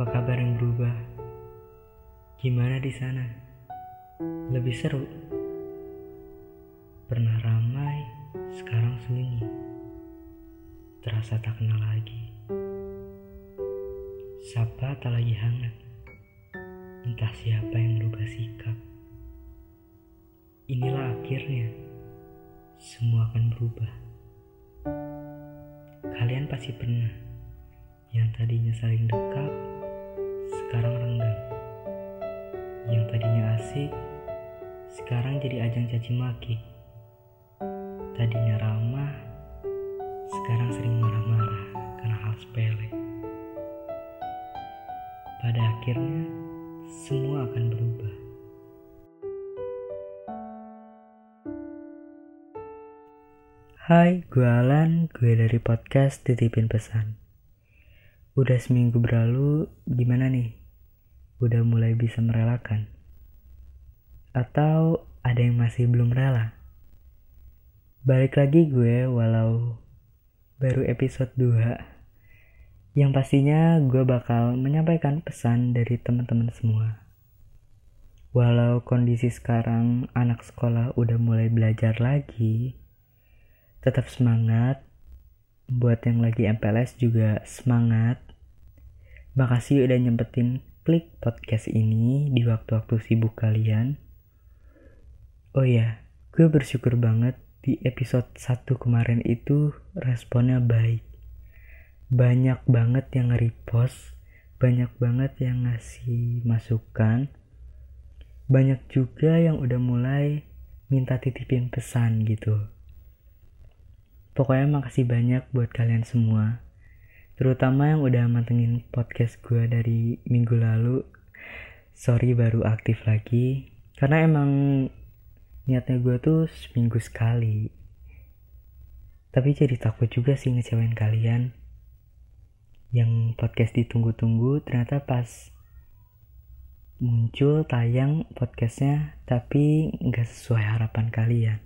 Apa kabar yang berubah? Gimana di sana? Lebih seru? Pernah ramai, sekarang sunyi. Terasa tak kenal lagi. Sapa tak lagi hangat. Entah siapa yang berubah sikap. Inilah akhirnya. Semua akan berubah. Kalian pasti pernah yang tadinya saling dekat, sekarang renggang. Yang tadinya asik, sekarang jadi ajang caci maki. Tadinya ramah, sekarang sering marah-marah karena hal sepele. Pada akhirnya, semua akan berubah. Hai, gue Alan, gue dari podcast Titipin Pesan. Udah seminggu berlalu, gimana nih? Udah mulai bisa merelakan? Atau ada yang masih belum rela? Balik lagi gue walau baru episode 2 Yang pastinya gue bakal menyampaikan pesan dari teman-teman semua Walau kondisi sekarang anak sekolah udah mulai belajar lagi Tetap semangat Buat yang lagi MPLS juga semangat. Makasih udah nyempetin klik podcast ini di waktu-waktu sibuk kalian. Oh ya, gue bersyukur banget di episode 1 kemarin itu responnya baik. Banyak banget yang nge-repost, banyak banget yang ngasih masukan. Banyak juga yang udah mulai minta titipin pesan gitu. Pokoknya makasih banyak buat kalian semua. Terutama yang udah mantengin podcast gue dari minggu lalu. Sorry baru aktif lagi. Karena emang niatnya gue tuh seminggu sekali. Tapi jadi takut juga sih ngecewain kalian. Yang podcast ditunggu-tunggu ternyata pas muncul tayang podcastnya tapi nggak sesuai harapan kalian.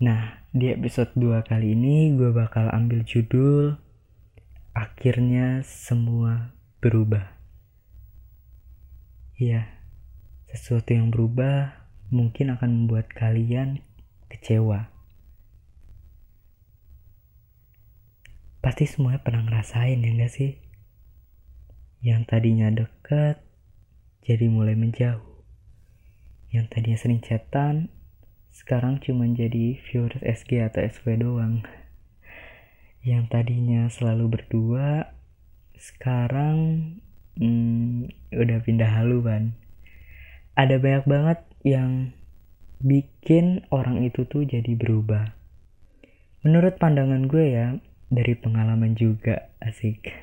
Nah, di episode 2 kali ini gue bakal ambil judul Akhirnya semua berubah. Iya, sesuatu yang berubah mungkin akan membuat kalian kecewa. Pasti semuanya pernah ngerasain ya gak sih? Yang tadinya deket, jadi mulai menjauh. Yang tadinya sering chatan, sekarang cuma jadi viewers SG atau SW doang. Yang tadinya selalu berdua sekarang hmm, udah pindah haluan ada banyak banget yang bikin orang itu tuh jadi berubah. Menurut pandangan gue ya dari pengalaman juga asik.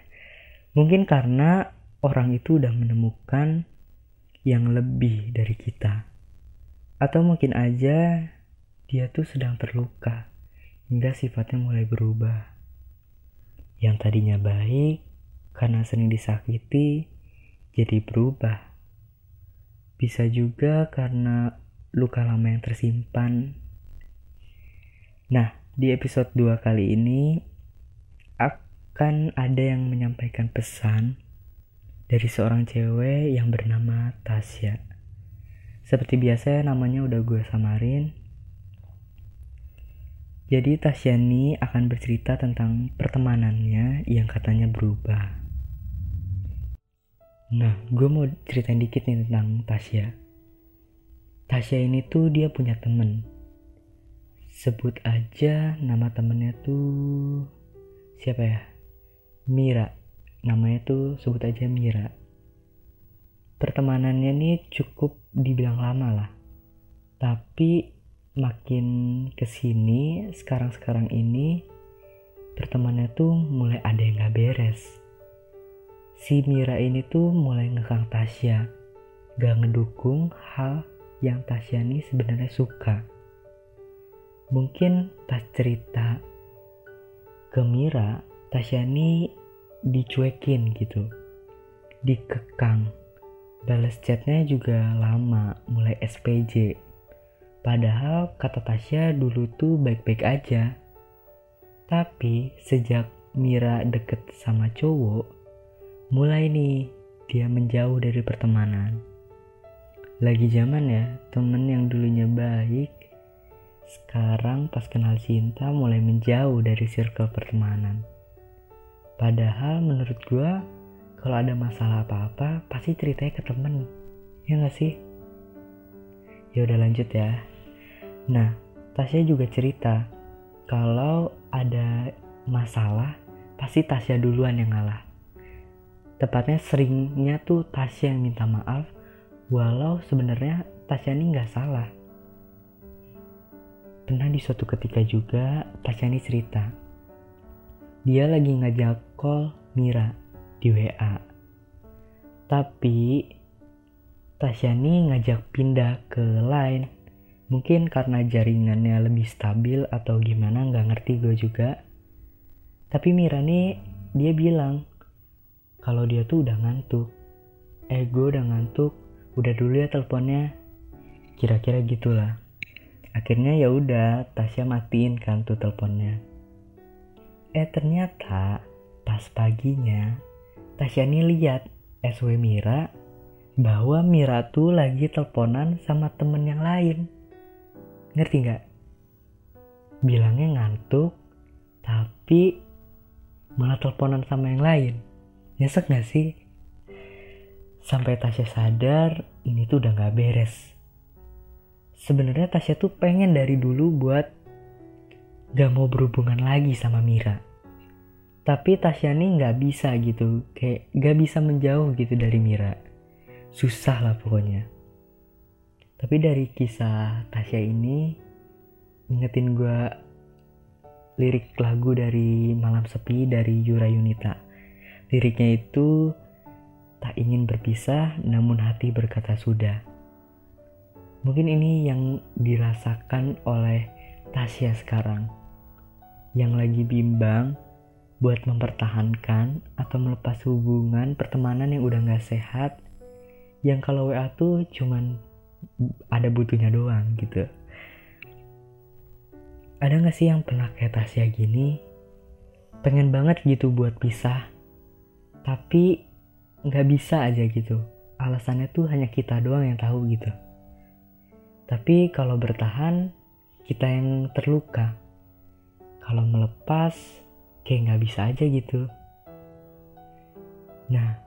Mungkin karena orang itu udah menemukan yang lebih dari kita atau mungkin aja dia tuh sedang terluka hingga sifatnya mulai berubah. Yang tadinya baik karena sering disakiti jadi berubah. Bisa juga karena luka lama yang tersimpan. Nah, di episode 2 kali ini akan ada yang menyampaikan pesan dari seorang cewek yang bernama Tasya. Seperti biasa namanya udah gue samarin. Jadi Tasyani akan bercerita tentang pertemanannya yang katanya berubah. Nah, gue mau ceritain dikit nih tentang Tasya. Tasya ini tuh dia punya temen. Sebut aja nama temennya tuh siapa ya? Mira. Namanya tuh sebut aja Mira pertemanannya nih cukup dibilang lama lah. Tapi makin ke sini sekarang-sekarang ini pertemanannya tuh mulai ada yang gak beres. Si Mira ini tuh mulai ngekang Tasya. Gak ngedukung hal yang Tasya nih sebenarnya suka. Mungkin pas cerita ke Mira Tasya nih dicuekin gitu dikekang Balas chatnya juga lama, mulai SPJ. Padahal kata Tasya dulu tuh baik-baik aja. Tapi sejak Mira deket sama cowok, mulai nih dia menjauh dari pertemanan. Lagi zaman ya, temen yang dulunya baik, sekarang pas kenal cinta mulai menjauh dari circle pertemanan. Padahal menurut gue, kalau ada masalah apa-apa, pasti ceritanya ke temen. Ya gak sih? Ya udah lanjut ya. Nah, Tasya juga cerita kalau ada masalah pasti Tasya duluan yang ngalah. Tepatnya seringnya tuh Tasya yang minta maaf walau sebenarnya Tasya ini nggak salah. Pernah di suatu ketika juga Tasya ini cerita dia lagi ngajak call Mira di WA. Tapi Tasya ini ngajak pindah ke Line Mungkin karena jaringannya lebih stabil atau gimana nggak ngerti gue juga. Tapi Mira nih dia bilang kalau dia tuh udah ngantuk. Eh gue udah ngantuk, udah dulu ya teleponnya. Kira-kira gitulah. Akhirnya ya udah Tasya matiin kan tuh teleponnya. Eh ternyata pas paginya Tasya nih lihat SW Mira bahwa Mira tuh lagi teleponan sama temen yang lain. Ngerti nggak? Bilangnya ngantuk, tapi malah teleponan sama yang lain. Nyesek gak sih? Sampai Tasya sadar ini tuh udah gak beres. Sebenarnya Tasya tuh pengen dari dulu buat gak mau berhubungan lagi sama Mira. Tapi Tasya nih gak bisa gitu, kayak gak bisa menjauh gitu dari Mira. Susah lah pokoknya. Tapi dari kisah Tasya ini ingetin gue lirik lagu dari Malam Sepi dari Yura Yunita. Liriknya itu tak ingin berpisah namun hati berkata sudah. Mungkin ini yang dirasakan oleh Tasya sekarang. Yang lagi bimbang buat mempertahankan atau melepas hubungan pertemanan yang udah gak sehat. Yang kalau WA tuh cuman ada butuhnya doang gitu. Ada gak sih yang pernah kayak Tasya gini? Pengen banget gitu buat pisah tapi nggak bisa aja gitu. Alasannya tuh hanya kita doang yang tahu gitu. Tapi kalau bertahan kita yang terluka. Kalau melepas kayak nggak bisa aja gitu nah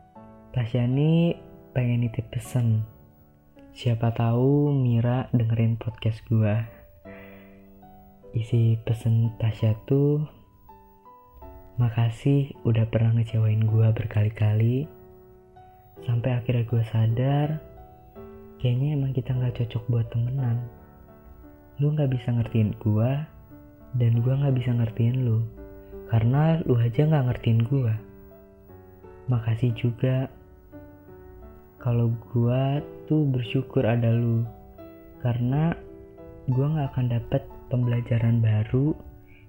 Tasya ini pengen nitip pesan Siapa tahu Mira dengerin podcast gue. Isi pesen Tasya tuh, makasih udah pernah ngecewain gue berkali-kali. Sampai akhirnya gue sadar, kayaknya emang kita gak cocok buat temenan. Lu gak bisa ngertiin gue, dan gue gak bisa ngertiin lu. Karena lu aja gak ngertiin gue. Makasih juga. Kalau gue tuh bersyukur ada lu. Karena gue gak akan dapet pembelajaran baru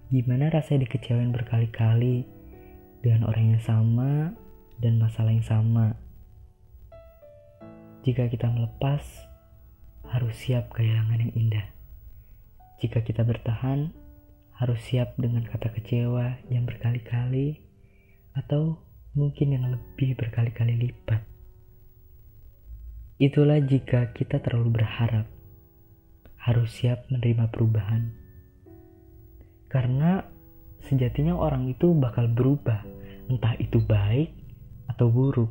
gimana rasanya dikecewain berkali-kali dengan orang yang sama dan masalah yang sama. Jika kita melepas harus siap kehilangan yang indah. Jika kita bertahan harus siap dengan kata kecewa yang berkali-kali atau mungkin yang lebih berkali-kali lipat Itulah jika kita terlalu berharap, harus siap menerima perubahan. Karena sejatinya orang itu bakal berubah, entah itu baik atau buruk.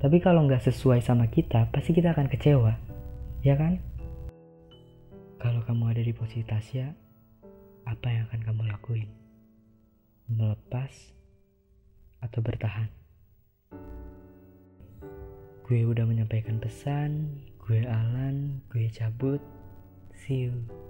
Tapi kalau nggak sesuai sama kita, pasti kita akan kecewa, ya kan? Kalau kamu ada di posisi Tasya, apa yang akan kamu lakuin? Melepas atau bertahan? Gue udah menyampaikan pesan, gue Alan, gue cabut. See you.